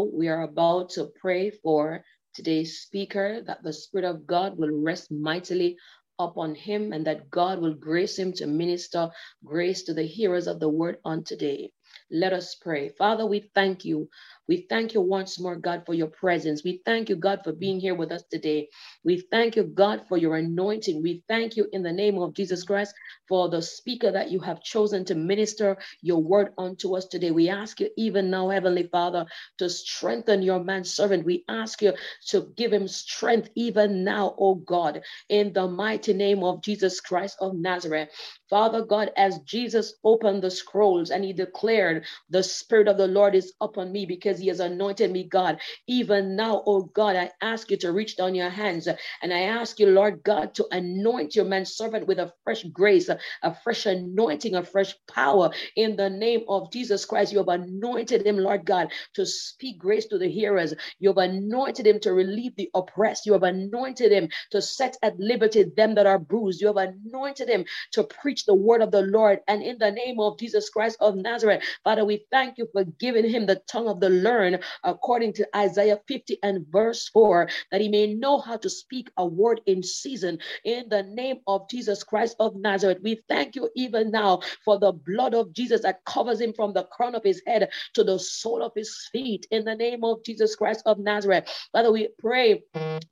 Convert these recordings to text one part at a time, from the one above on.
we are about to pray for today's speaker that the Spirit of God will rest mightily upon him and that God will grace him to minister grace to the hearers of the word on today. Let us pray. Father, we thank you we thank you once more, God, for your presence. We thank you, God, for being here with us today. We thank you, God, for your anointing. We thank you in the name of Jesus Christ for the speaker that you have chosen to minister your word unto us today. We ask you, even now, Heavenly Father, to strengthen your man servant. We ask you to give him strength even now, oh God, in the mighty name of Jesus Christ of Nazareth. Father God, as Jesus opened the scrolls and he declared, The Spirit of the Lord is upon me because because he has anointed me, God. Even now, oh God, I ask you to reach down your hands and I ask you, Lord God, to anoint your man servant with a fresh grace, a fresh anointing, a fresh power in the name of Jesus Christ. You have anointed him, Lord God, to speak grace to the hearers. You have anointed him to relieve the oppressed. You have anointed him to set at liberty them that are bruised. You have anointed him to preach the word of the Lord. And in the name of Jesus Christ of Nazareth, Father, we thank you for giving him the tongue of the learn according to Isaiah 50 and verse 4, that he may know how to speak a word in season in the name of Jesus Christ of Nazareth. We thank you even now for the blood of Jesus that covers him from the crown of his head to the sole of his feet in the name of Jesus Christ of Nazareth. Father, we pray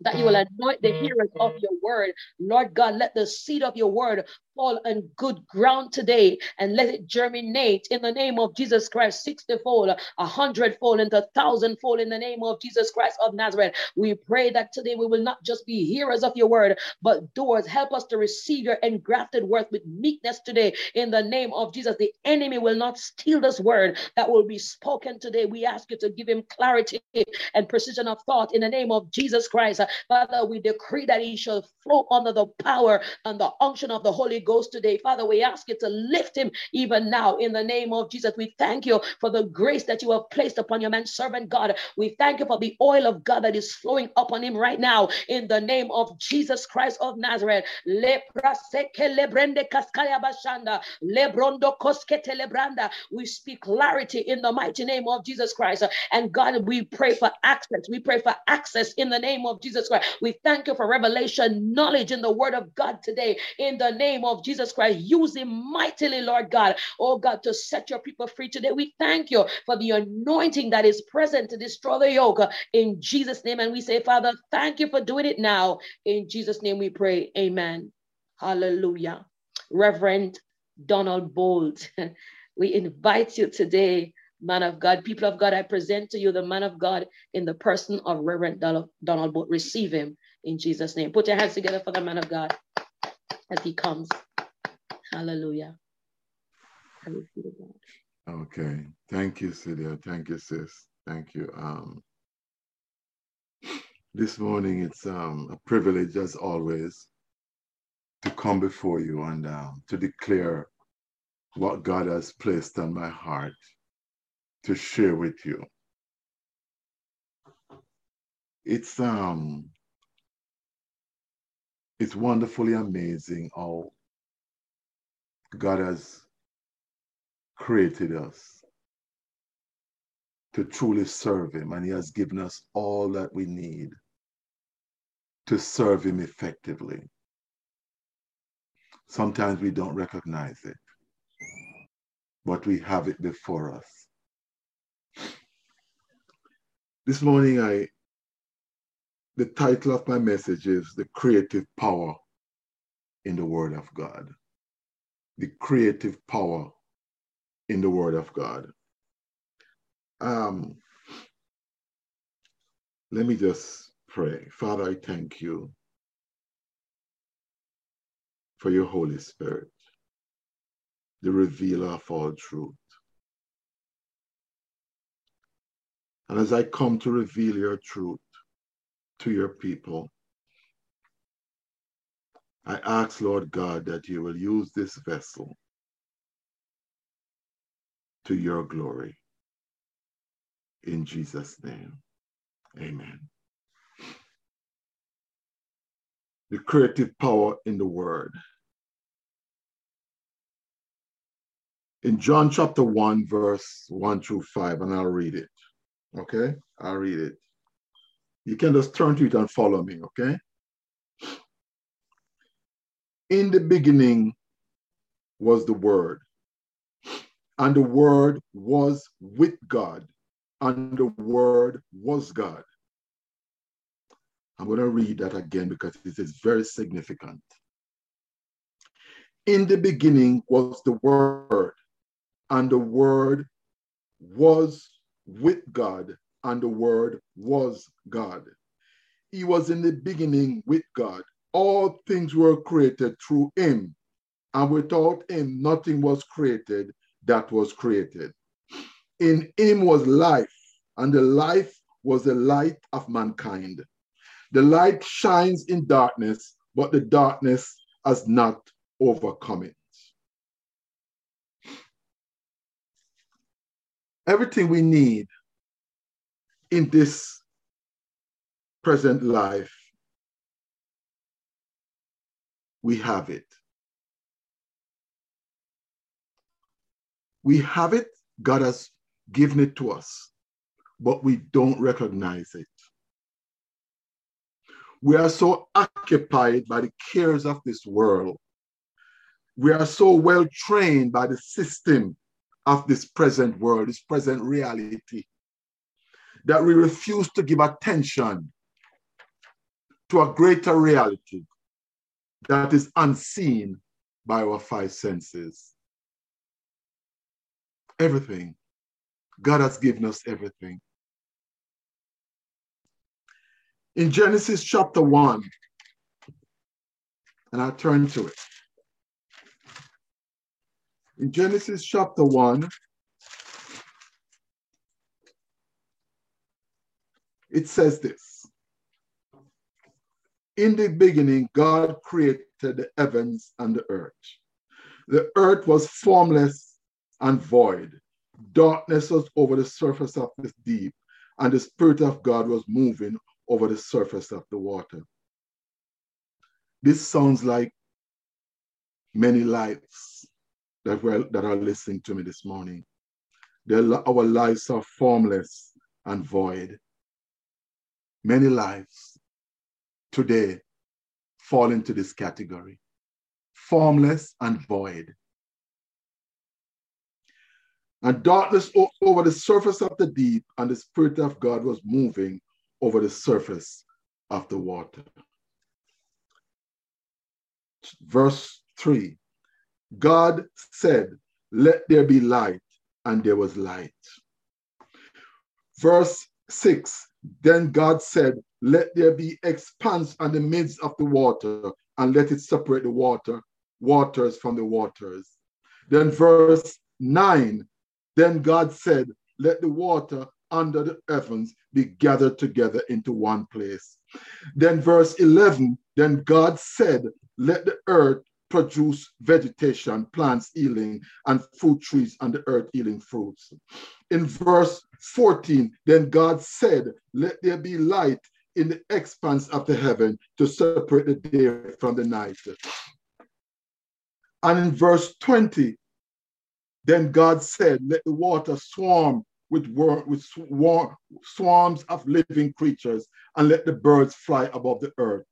that you will anoint the hearers of your word. Lord God, let the seed of your word fall on good ground today and let it germinate in the name of Jesus Christ, 60 fold, a hundred a thousand fold in the name of Jesus Christ of Nazareth. We pray that today we will not just be hearers of your word, but doers. Help us to receive your engrafted word with meekness today in the name of Jesus. The enemy will not steal this word that will be spoken today. We ask you to give him clarity and precision of thought in the name of Jesus Christ. Father, we decree that he shall flow under the power and the unction of the Holy Ghost today. Father, we ask you to lift him even now in the name of Jesus. We thank you for the grace that you have placed upon your man servant, God. We thank you for the oil of God that is flowing upon him right now in the name of Jesus Christ of Nazareth. We speak clarity in the mighty name of Jesus Christ. And God, we pray for access. We pray for access in the name of Jesus Christ. We thank you for revelation, knowledge in the word of God today in the name of of Jesus Christ. Use him mightily, Lord God. Oh God, to set your people free today. We thank you for the anointing that is present to destroy the yoke uh, in Jesus' name. And we say, Father, thank you for doing it now. In Jesus' name we pray. Amen. Hallelujah. Reverend Donald Bolt, we invite you today man of God, people of God, I present to you the man of God in the person of Reverend Donald Bolt. Receive him in Jesus' name. Put your hands together for the man of God as he comes. Hallelujah. Okay. Thank you, Celia. Thank you, sis. Thank you. Um, this morning, it's um, a privilege, as always, to come before you and um, to declare what God has placed on my heart to share with you. It's um it's wonderfully amazing how God has created us to truly serve Him, and He has given us all that we need to serve Him effectively. Sometimes we don't recognize it, but we have it before us. This morning, I the title of my message is The Creative Power in the Word of God. The creative power in the Word of God. Um, let me just pray. Father, I thank you for your Holy Spirit, the revealer of all truth. And as I come to reveal your truth, to your people. I ask, Lord God, that you will use this vessel to your glory. In Jesus' name, amen. The creative power in the word. In John chapter 1, verse 1 through 5, and I'll read it. Okay, I'll read it. You can just turn to it and follow me, okay? In the beginning was the Word, and the Word was with God, and the Word was God. I'm going to read that again because it is very significant. In the beginning was the Word, and the Word was with God, and the Word was God. He was in the beginning with God. All things were created through Him, and without Him, nothing was created that was created. In Him was life, and the life was the light of mankind. The light shines in darkness, but the darkness has not overcome it. Everything we need in this present life, we have it. We have it, God has given it to us, but we don't recognize it. We are so occupied by the cares of this world. We are so well trained by the system of this present world, this present reality, that we refuse to give attention to a greater reality that is unseen by our five senses. Everything. God has given us everything. In Genesis chapter 1, and I turn to it. In Genesis chapter 1, it says this In the beginning, God created the heavens and the earth. The earth was formless and void. Darkness was over the surface of the deep, and the Spirit of God was moving over the surface of the water. This sounds like many lives that, were, that are listening to me this morning. Our lives are formless and void many lives today fall into this category formless and void. And darkness over the surface of the deep, and the Spirit of God was moving over the surface of the water. Verse 3 God said, Let there be light, and there was light. Verse 6 then God said, Let there be expanse on the midst of the water, and let it separate the water, waters from the waters. Then verse 9, then God said, Let the water under the heavens be gathered together into one place. Then verse 11, then God said, Let the earth produce vegetation, plants healing, and fruit trees and the earth yielding fruits. In verse 14, then God said, Let there be light in the expanse of the heaven to separate the day from the night. And in verse 20, then God said, Let the water swarm with, wor- with swar- swarms of living creatures, and let the birds fly above the earth.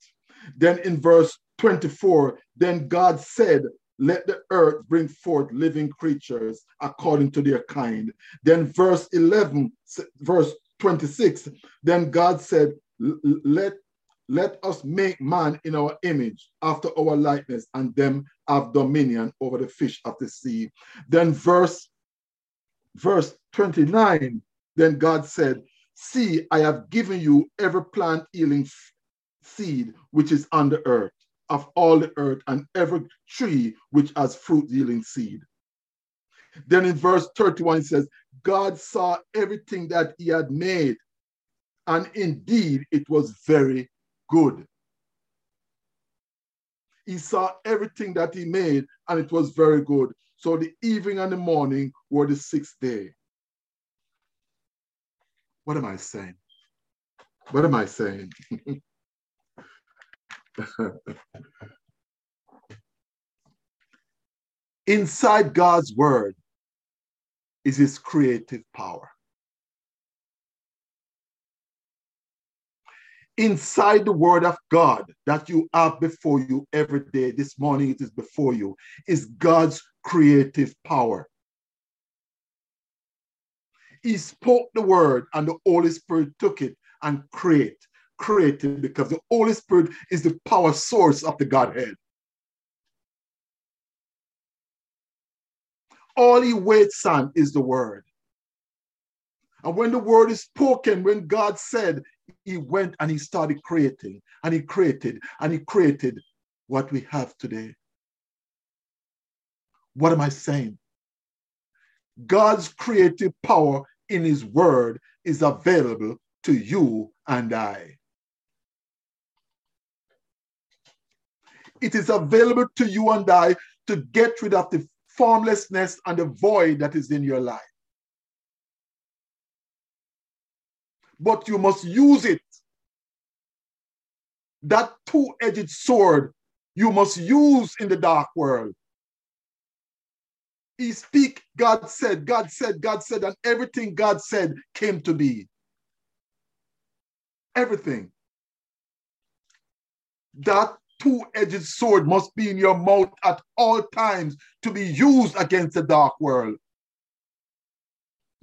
Then in verse 24, then God said, let the earth bring forth living creatures according to their kind. Then verse 11, verse 26, then God said, let, let us make man in our image after our likeness and them have dominion over the fish of the sea. Then verse, verse 29, then God said, see, I have given you every plant healing seed which is on the earth of all the earth and every tree which has fruit yielding seed. Then in verse 31 it says, God saw everything that he had made, and indeed it was very good. He saw everything that he made, and it was very good. So the evening and the morning were the sixth day. What am I saying? What am I saying? Inside God's word is his creative power. Inside the word of God that you have before you every day, this morning it is before you, is God's creative power. He spoke the word and the Holy Spirit took it and create, created because the Holy Spirit is the power source of the Godhead. All he waits on is the word. And when the word is spoken, when God said, he went and he started creating and he created and he created what we have today. What am I saying? God's creative power in his word is available to you and I. It is available to you and I to get rid of the formlessness and the void that is in your life. But you must use it. That two edged sword you must use in the dark world he speak, God said, God said, God said, and everything God said came to be. Everything. That two-edged sword must be in your mouth at all times to be used against the dark world.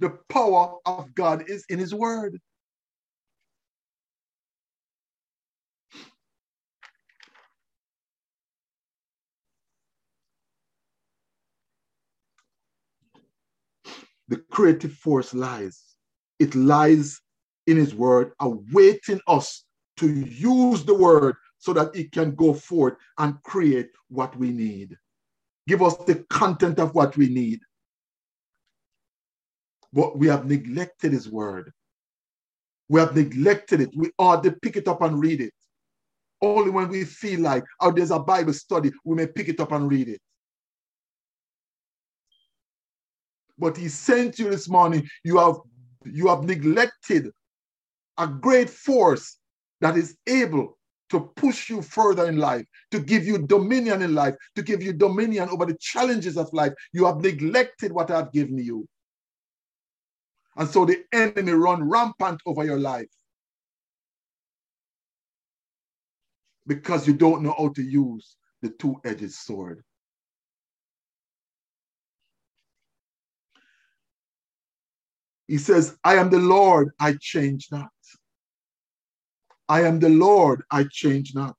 The power of God is in his word. The creative force lies. It lies in his word, awaiting us to use the word so that it can go forth and create what we need. Give us the content of what we need. But we have neglected his word. We have neglected it. We ought to pick it up and read it. Only when we feel like, oh, there's a Bible study, we may pick it up and read it. But he sent you this morning. You have you have neglected a great force that is able to push you further in life, to give you dominion in life, to give you dominion over the challenges of life. You have neglected what I've given you. And so the enemy run rampant over your life because you don't know how to use the two-edged sword. He says, I am the Lord, I change not. I am the Lord, I change not.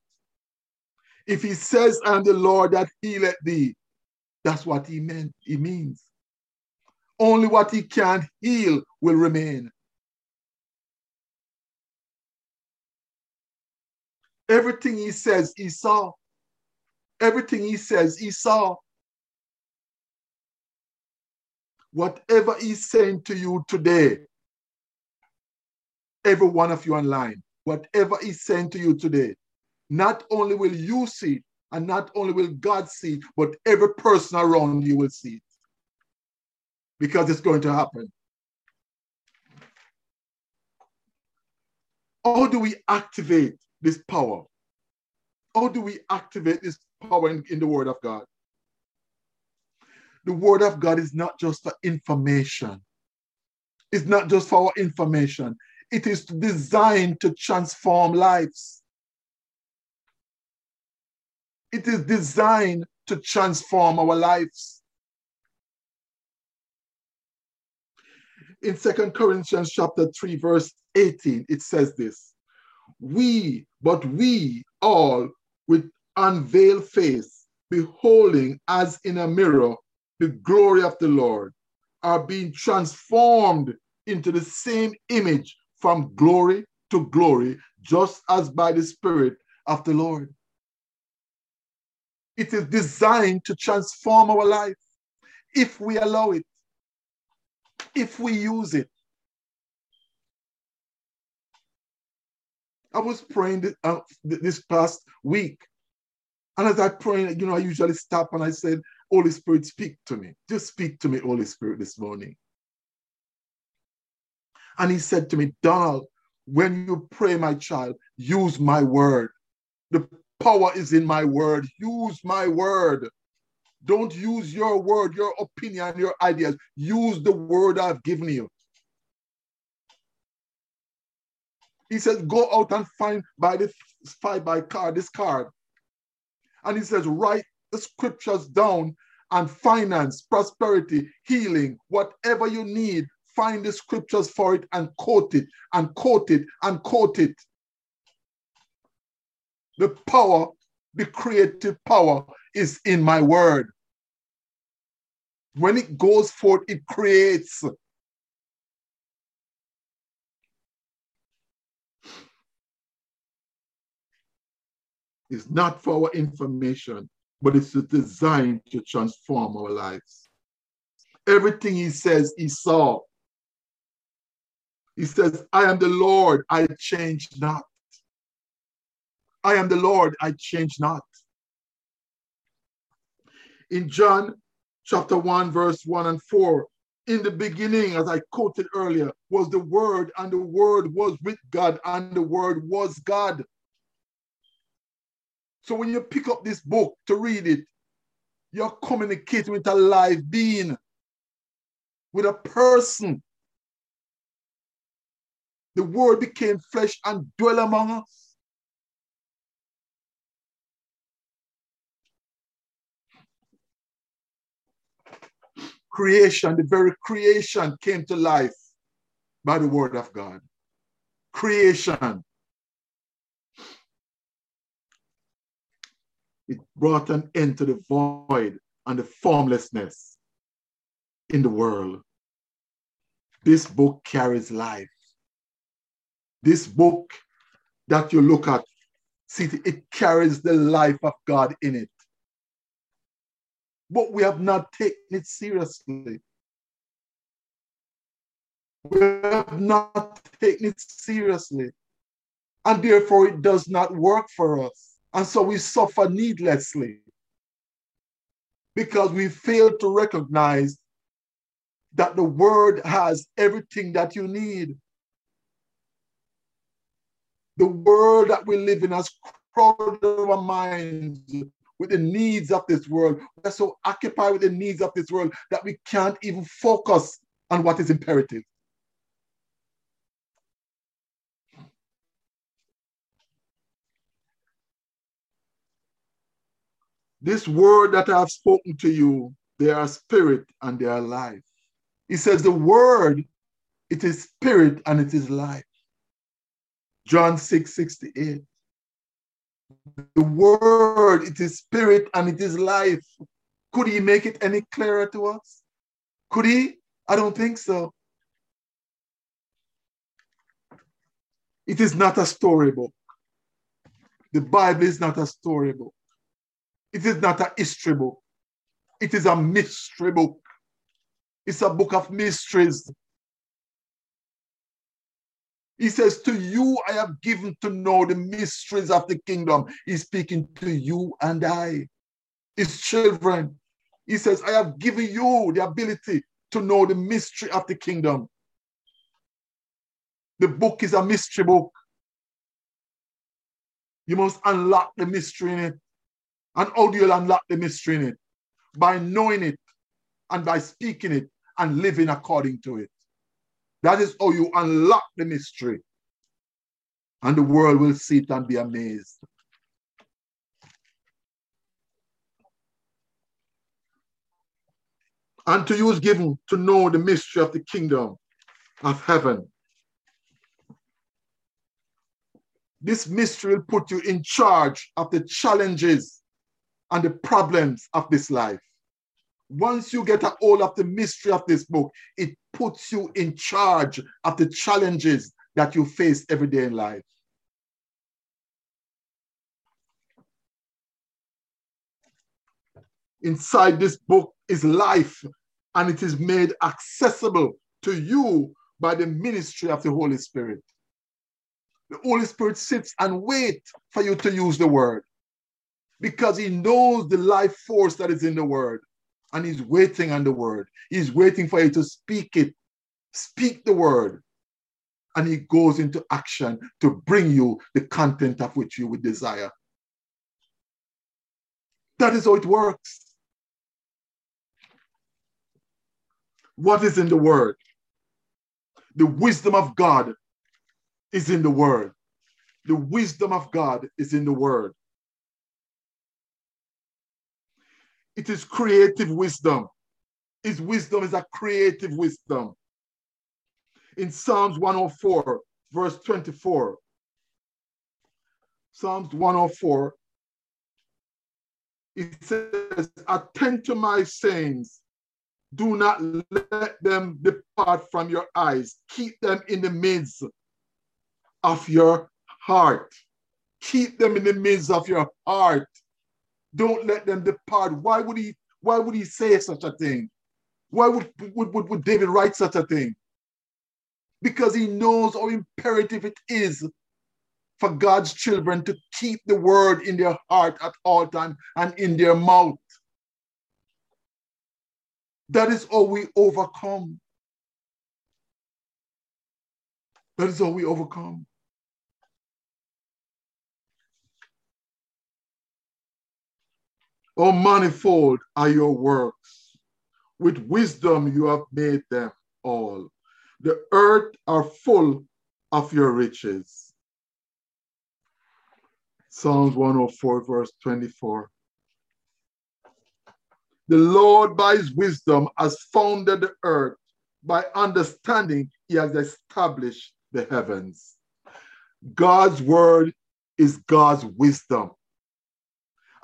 If he says, I am the Lord that healeth thee, that's what he meant. He means. Only what he can heal will remain. Everything he says, he saw. Everything he says, he saw. Whatever he's saying to you today, every one of you online, whatever he's saying to you today, not only will you see it, and not only will God see it, but every person around you will see it. Because it's going to happen. How do we activate this power? How do we activate this power in, in the Word of God? The word of God is not just for information. It's not just for information. It is designed to transform lives. It is designed to transform our lives. In Second Corinthians chapter 3, verse 18, it says this. We, but we all with unveiled face, beholding as in a mirror the glory of the Lord, are being transformed into the same image from glory to glory, just as by the Spirit of the Lord. It is designed to transform our life if we allow it, if we use it. I was praying this, uh, this past week, and as I prayed, you know, I usually stop and I said, Holy Spirit, speak to me. Just speak to me, Holy Spirit, this morning. And he said to me, Donald, when you pray, my child, use my word. The power is in my word. Use my word. Don't use your word, your opinion, your ideas. Use the word I've given you. He says, go out and find by this find by card, this card. And he says, write the scriptures down and finance, prosperity, healing, whatever you need, find the scriptures for it and quote it and quote it and quote it. The power, the creative power is in my word. When it goes forth, it creates. It's not for our information, but it's designed to transform our lives. Everything he says, he saw. He says, I am the Lord, I change not. I am the Lord, I change not. In John chapter 1, verse 1 and 4, in the beginning, as I quoted earlier, was the Word, and the Word was with God, and the Word was God. So when you pick up this book to read it, you're communicating with a live being, with a person. The word became flesh and dwell among us. Creation, the very creation came to life by the word of God. Creation. It brought an end to the void and the formlessness in the world. This book carries life. This book that you look at, see, it carries the life of God in it. But we have not taken it seriously. We have not taken it seriously. And therefore, it does not work for us. And so we suffer needlessly because we fail to recognize that the word has everything that you need. The world that we live in has crowded our minds with the needs of this world. We're so occupied with the needs of this world that we can't even focus on what is imperative. This word that I have spoken to you, they are spirit and they are life. He says the word, it is spirit and it is life. John 6 68. The word, it is spirit and it is life. Could he make it any clearer to us? Could he? I don't think so. It is not a storybook. The Bible is not a storybook. It is not a history book. It is a mystery book. It's a book of mysteries. He says, To you I have given to know the mysteries of the kingdom. He's speaking to you and I, his children. He says, I have given you the ability to know the mystery of the kingdom. The book is a mystery book. You must unlock the mystery in it. And how do you unlock the mystery in it? By knowing it and by speaking it and living according to it. That is how you unlock the mystery. And the world will see it and be amazed. And to you is given to know the mystery of the kingdom of heaven. This mystery will put you in charge of the challenges and the problems of this life. Once you get a hold of the mystery of this book, it puts you in charge of the challenges that you face every day in life. Inside this book is life, and it is made accessible to you by the ministry of the Holy Spirit. The Holy Spirit sits and waits for you to use the word because he knows the life force that is in the word and he's waiting on the word. He's waiting for you to speak it. Speak the word. And he goes into action to bring you the content of which you would desire. That is how it works. What is in the word? The wisdom of God is in the word. The wisdom of God is in the word. It is creative wisdom. His wisdom is a creative wisdom. In Psalms 104, verse 24, Psalms 104, it says, Attend to my sayings. Do not let them depart from your eyes. Keep them in the midst of your heart. Keep them in the midst of your heart. Don't let them depart. Why would he, why would he say such a thing? Why would, would, would, would David write such a thing? Because he knows how imperative it is for God's children to keep the word in their heart at all times and in their mouth. That is how we overcome. That is how we overcome. Oh, manifold are your works. With wisdom you have made them all. The earth are full of your riches. Psalms 104, verse 24. The Lord, by his wisdom, has founded the earth. By understanding, he has established the heavens. God's word is God's wisdom.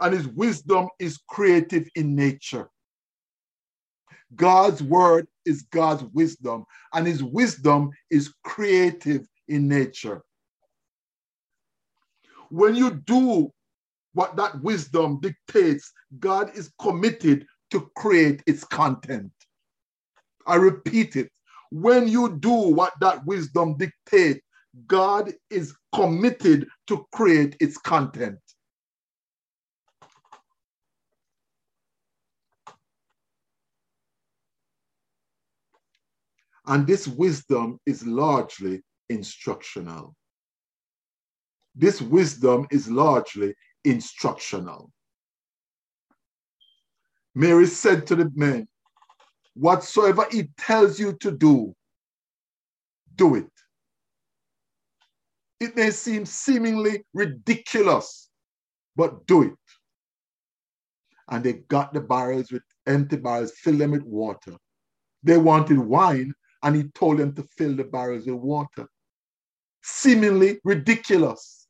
And his wisdom is creative in nature. God's word is God's wisdom, and his wisdom is creative in nature. When you do what that wisdom dictates, God is committed to create its content. I repeat it. When you do what that wisdom dictates, God is committed to create its content. And this wisdom is largely instructional. This wisdom is largely instructional. Mary said to the men, Whatsoever he tells you to do, do it. It may seem seemingly ridiculous, but do it. And they got the barrels with empty barrels, filled them with water. They wanted wine, and he told them to fill the barrels with water. Seemingly ridiculous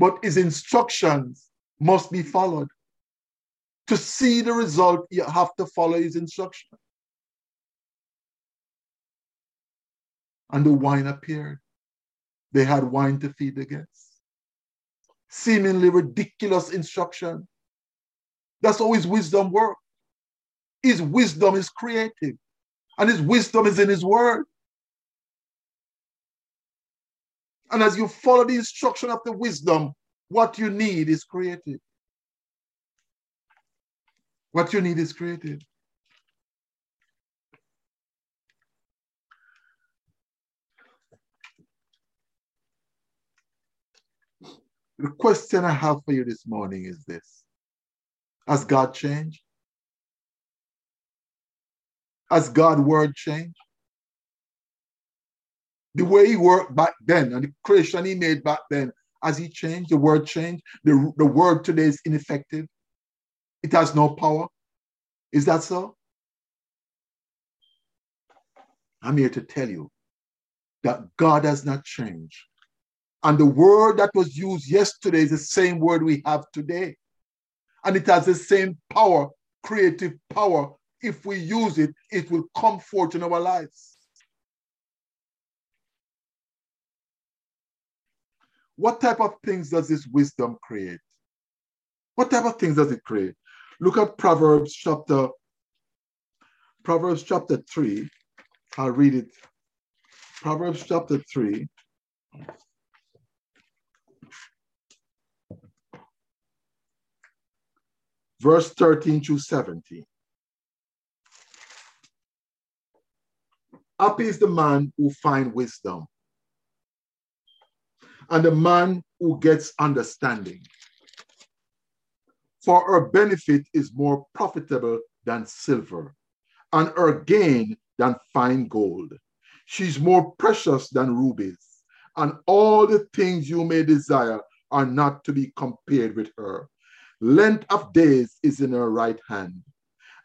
but his instructions must be followed. To see the result, you have to follow his instruction. And the wine appeared. They had wine to feed the guests. Seemingly ridiculous instruction. That's how his wisdom works. His wisdom is creative, and his wisdom is in his word. And as you follow the instruction of the wisdom, what you need is created. What you need is created. The question I have for you this morning is this Has God changed? Has God's word changed? The way he worked back then and the creation he made back then, has he changed? The word changed? The, the word today is ineffective. It has no power. Is that so? I'm here to tell you that God has not changed. And the word that was used yesterday is the same word we have today. And it has the same power, creative power. If we use it, it will come forth in our lives. What type of things does this wisdom create? What type of things does it create? Look at Proverbs chapter Proverbs chapter 3. I'll read it. Proverbs chapter 3. Verse 13 to 17. Happy is the man who find wisdom and the man who gets understanding. For her benefit is more profitable than silver, and her gain than fine gold. She's more precious than rubies, and all the things you may desire are not to be compared with her. Length of days is in her right hand,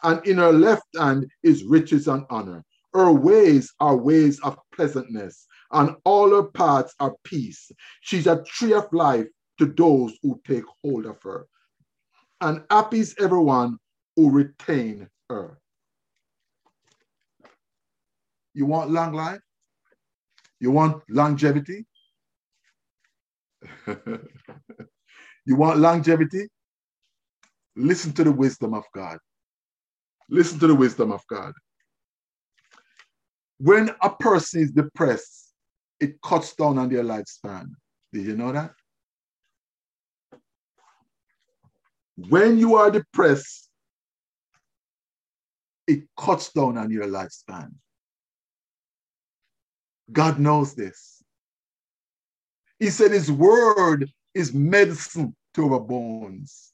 and in her left hand is riches and honor. Her ways are ways of pleasantness, and all her paths are peace. She's a tree of life to those who take hold of her. And happy is everyone who retain her. You want long life? You want longevity? you want longevity? Listen to the wisdom of God. Listen to the wisdom of God. When a person is depressed, it cuts down on their lifespan. Did you know that? When you are depressed, it cuts down on your lifespan. God knows this. He said his word is medicine to our bones.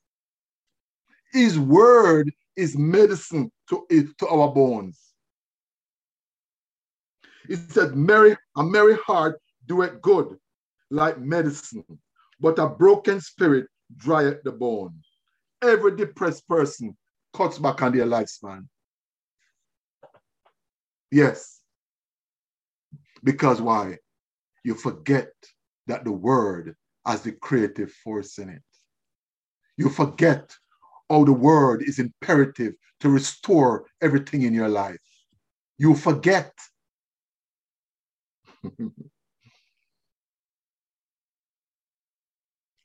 His word is medicine to, to our bones. He said, Mary, a merry heart doeth good like medicine, but a broken spirit drieth the bone. Every depressed person cuts back on their lifespan. Yes. Because why? You forget that the word has the creative force in it. You forget how the word is imperative to restore everything in your life. You forget.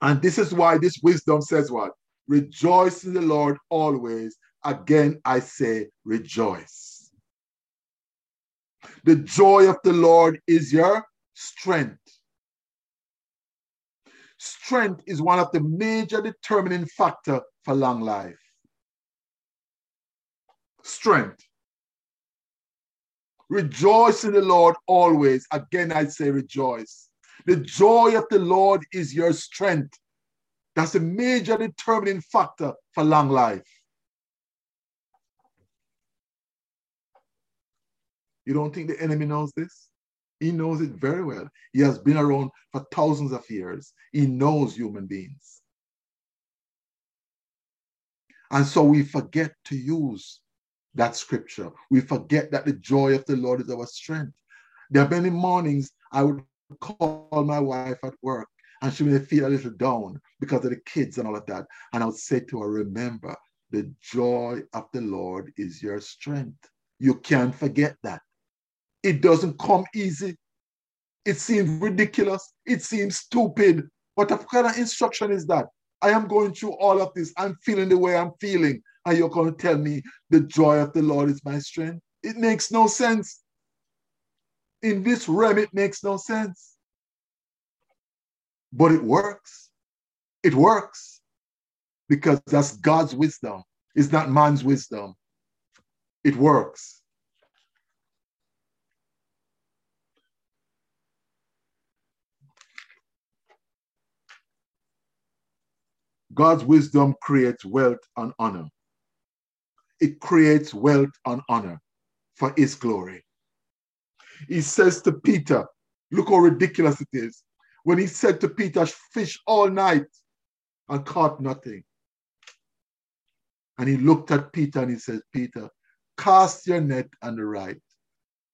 and this is why this wisdom says what? Rejoice in the Lord always. Again, I say rejoice. The joy of the Lord is your strength. Strength is one of the major determining factor for long life. Strength. Rejoice in the Lord always. Again, I say rejoice. The joy of the Lord is your strength. That's a major determining factor for long life. You don't think the enemy knows this? He knows it very well. He has been around for thousands of years. He knows human beings. And so we forget to use that scripture. We forget that the joy of the Lord is our strength. There are many mornings I would call my wife at work and she may feel a little down because of the kids and all of that. And I would say to her, remember, the joy of the Lord is your strength. You can't forget that. It doesn't come easy. It seems ridiculous. It seems stupid. What kind of instruction is that? I am going through all of this. I'm feeling the way I'm feeling. And you're going to tell me the joy of the Lord is my strength? It makes no sense. In this realm, it makes no sense. But it works. It works because that's God's wisdom. It's not man's wisdom. It works. God's wisdom creates wealth and honor. It creates wealth and honor for his glory. He says to Peter, look how ridiculous it is when he said to Peter, fish all night and caught nothing. And he looked at Peter and he said, Peter, cast your net on the right.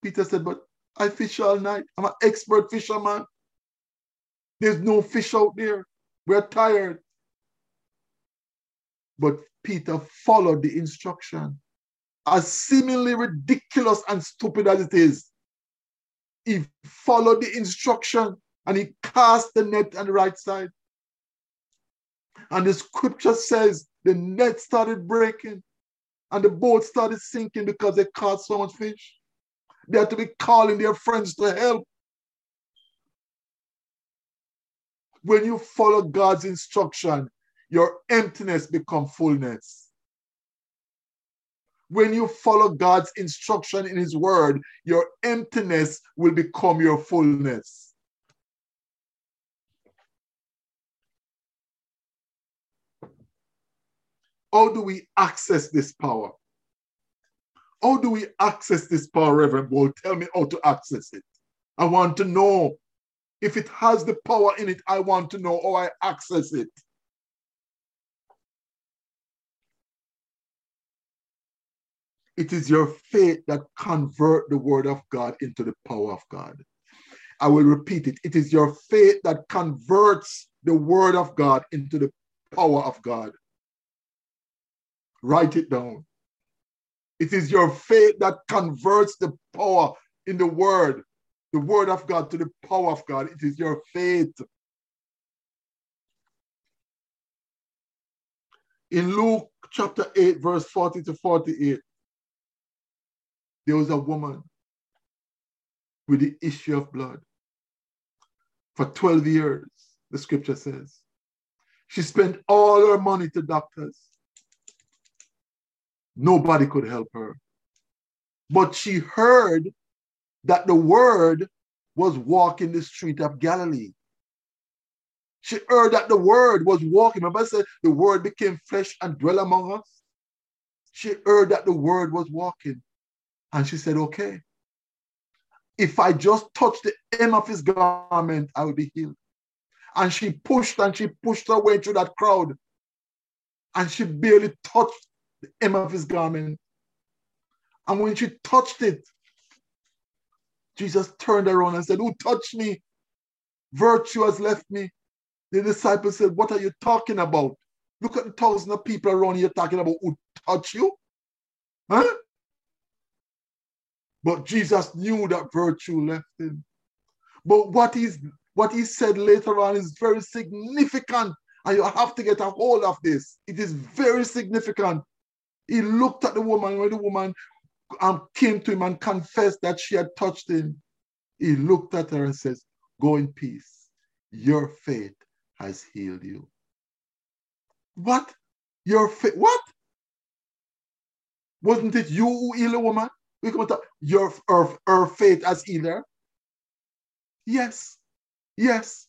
Peter said, but I fish all night. I'm an expert fisherman. There's no fish out there. We're tired. But Peter followed the instruction. As seemingly ridiculous and stupid as it is, he followed the instruction and he cast the net on the right side. And the scripture says the net started breaking and the boat started sinking because they caught so much fish. They had to be calling their friends to help. When you follow God's instruction, your emptiness become fullness. When you follow God's instruction in his word, your emptiness will become your fullness. How do we access this power? How do we access this power, Reverend Ball? Tell me how to access it. I want to know if it has the power in it. I want to know how I access it. It is your faith that convert the word of God into the power of God. I will repeat it. It is your faith that converts the word of God into the power of God. Write it down. It is your faith that converts the power in the word, the word of God to the power of God. It is your faith. In Luke chapter 8, verse 40 to 48, there was a woman with the issue of blood for 12 years, the scripture says. She spent all her money to doctors. Nobody could help her. But she heard that the word was walking the street of Galilee. She heard that the word was walking. Remember, I said the word became flesh and dwell among us. She heard that the word was walking. And she said, Okay, if I just touch the hem of his garment, I will be healed. And she pushed and she pushed her way through that crowd. And she barely touched the hem of his garment. And when she touched it, Jesus turned around and said, Who touched me? Virtue has left me. The disciples said, What are you talking about? Look at the thousands of people around here talking about who touched you. Huh? But Jesus knew that virtue left him. But what is what he said later on is very significant, and you have to get a hold of this. It is very significant. He looked at the woman when the woman um, came to him and confessed that she had touched him. He looked at her and says, Go in peace. Your faith has healed you. What? Your faith? What? Wasn't it you who healed a woman? We come to your her, faith as healer. Yes, yes.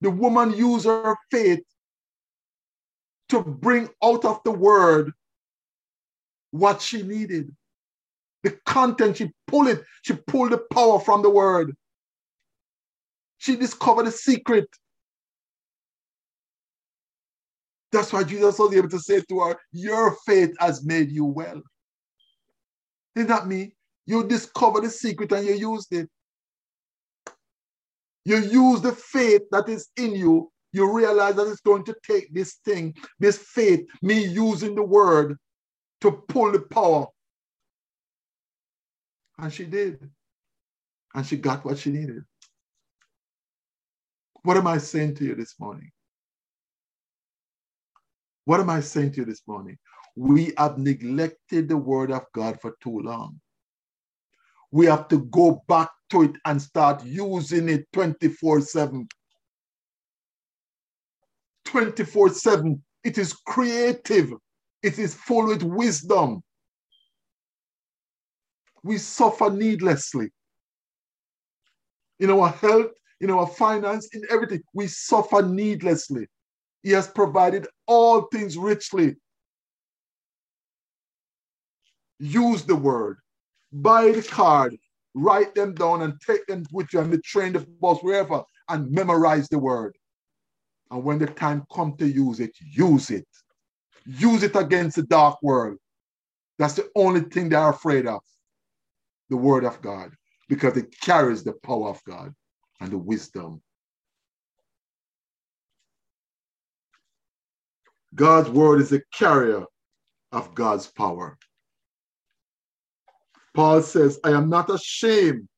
The woman used her faith to bring out of the word what she needed. The content, she pulled it, she pulled the power from the word. She discovered the secret. That's why Jesus was able to say to her, Your faith has made you well. Isn't that me? You discover the secret and you used it. You use the faith that is in you. You realize that it's going to take this thing, this faith, me using the word to pull the power. And she did. And she got what she needed. What am I saying to you this morning? What am I saying to you this morning? We have neglected the word of God for too long. We have to go back to it and start using it 24 7. 24 7. It is creative, it is full with wisdom. We suffer needlessly. In our health, in our finance, in everything, we suffer needlessly. He has provided all things richly use the word, buy the card, write them down and take them with you on the train, the bus, wherever, and memorize the word. And when the time comes to use it, use it. Use it against the dark world. That's the only thing they are afraid of the word of God, because it carries the power of God and the wisdom. God's word is a carrier of God's power. Paul says, I am not ashamed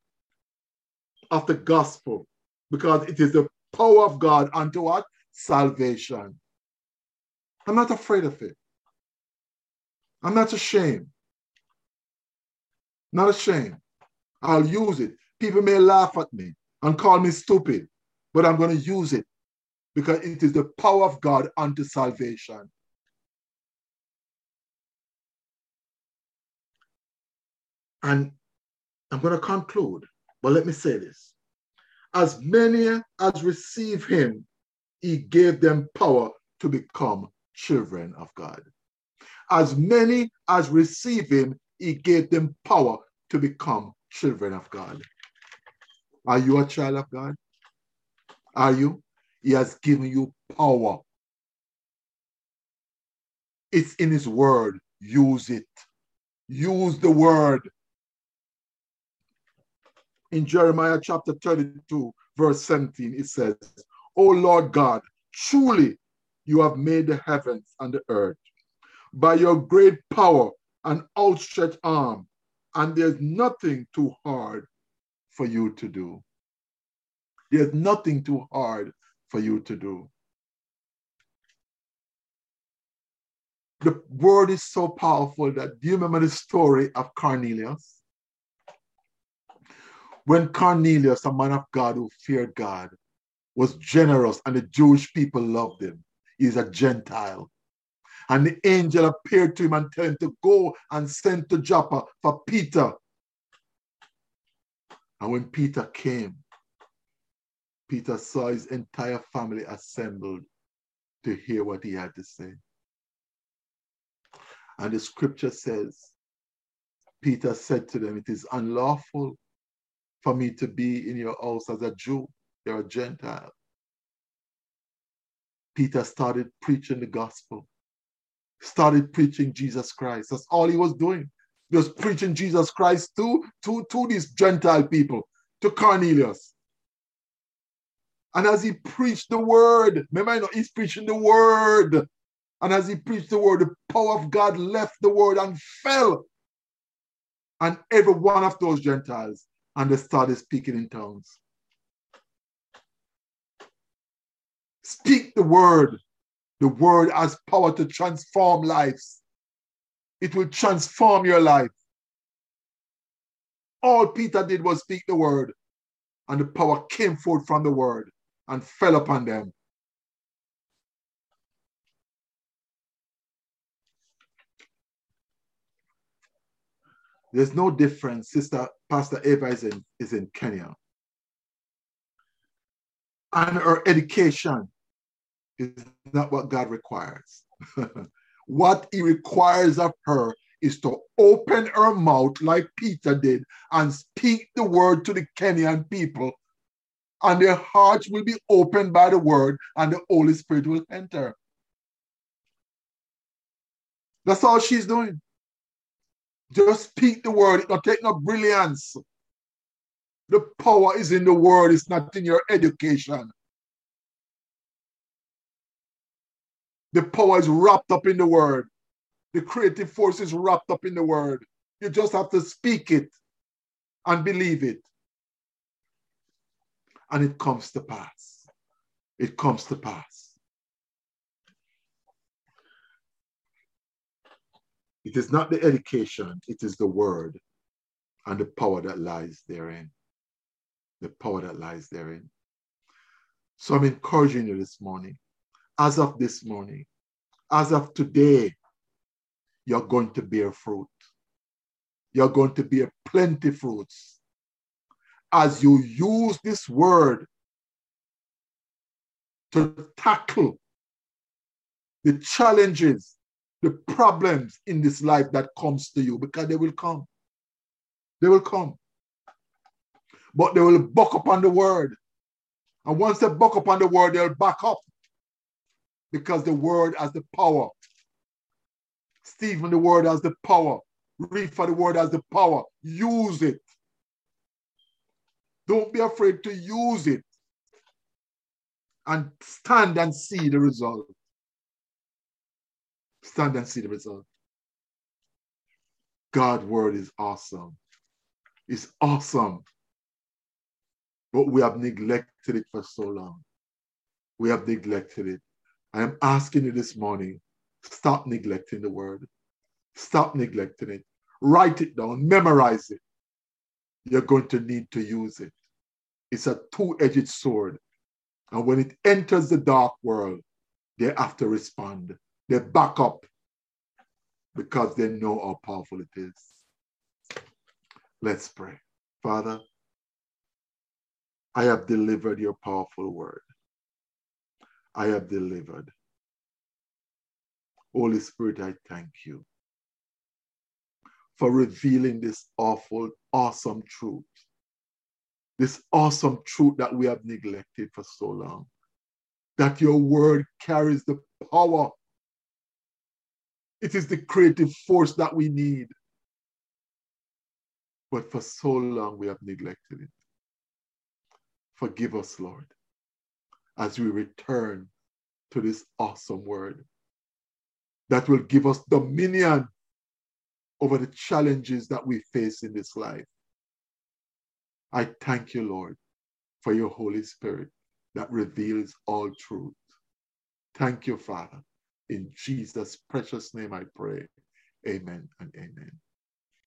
of the gospel because it is the power of God unto what? Salvation. I'm not afraid of it. I'm not ashamed. Not ashamed. I'll use it. People may laugh at me and call me stupid, but I'm going to use it because it is the power of God unto salvation. And I'm going to conclude, but let me say this. As many as receive him, he gave them power to become children of God. As many as receive him, he gave them power to become children of God. Are you a child of God? Are you? He has given you power. It's in his word. Use it. Use the word. In Jeremiah chapter 32, verse 17, it says, O Lord God, truly you have made the heavens and the earth by your great power and outstretched arm, and there's nothing too hard for you to do. There's nothing too hard for you to do. The word is so powerful that do you remember the story of Cornelius? When Cornelius, a man of God who feared God, was generous and the Jewish people loved him, he's a Gentile. And the angel appeared to him and told him to go and send to Joppa for Peter. And when Peter came, Peter saw his entire family assembled to hear what he had to say. And the scripture says, Peter said to them, It is unlawful for me to be in your house as a Jew. You're a Gentile. Peter started preaching the gospel, started preaching Jesus Christ. That's all he was doing. Just preaching Jesus Christ to, to, to these Gentile people, to Cornelius. And as he preached the word, remember, I know he's preaching the word. And as he preached the word, the power of God left the word and fell. And every one of those Gentiles, and they started speaking in tongues. Speak the word. The word has power to transform lives. It will transform your life. All Peter did was speak the word, and the power came forth from the word and fell upon them. There's no difference. Sister Pastor Eva is in, is in Kenya. And her education is not what God requires. what he requires of her is to open her mouth like Peter did and speak the word to the Kenyan people and their hearts will be opened by the word, and the Holy Spirit will enter. That's all she's doing. Just speak the word. It don't take no brilliance. The power is in the word, it's not in your education. The power is wrapped up in the word. The creative force is wrapped up in the word. You just have to speak it and believe it and it comes to pass. It comes to pass. It is not the education, it is the word and the power that lies therein. The power that lies therein. So I'm encouraging you this morning, as of this morning, as of today, you're going to bear fruit. You're going to bear plenty fruits as you use this word to tackle the challenges, the problems in this life that comes to you, because they will come. They will come. But they will buck up on the word. And once they buck up on the word, they'll back up. Because the word has the power. Stephen, the word has the power. Read for the word has the power. Use it. Don't be afraid to use it and stand and see the result. Stand and see the result. God's word is awesome. It's awesome. But we have neglected it for so long. We have neglected it. I am asking you this morning stop neglecting the word. Stop neglecting it. Write it down, memorize it you're going to need to use it. It's a two edged sword. And when it enters the dark world, they have to respond. They back up because they know how powerful it is. Let's pray. Father, I have delivered your powerful word. I have delivered. Holy Spirit, I thank you for revealing this awful, awesome truth. This awesome truth that we have neglected for so long. That your word carries the power. It is the creative force that we need. But for so long we have neglected it. Forgive us, Lord, as we return to this awesome word that will give us dominion over the challenges that we face in this life. I thank you, Lord, for your Holy Spirit that reveals all truth. Thank you, Father. In Jesus' precious name I pray. Amen and amen.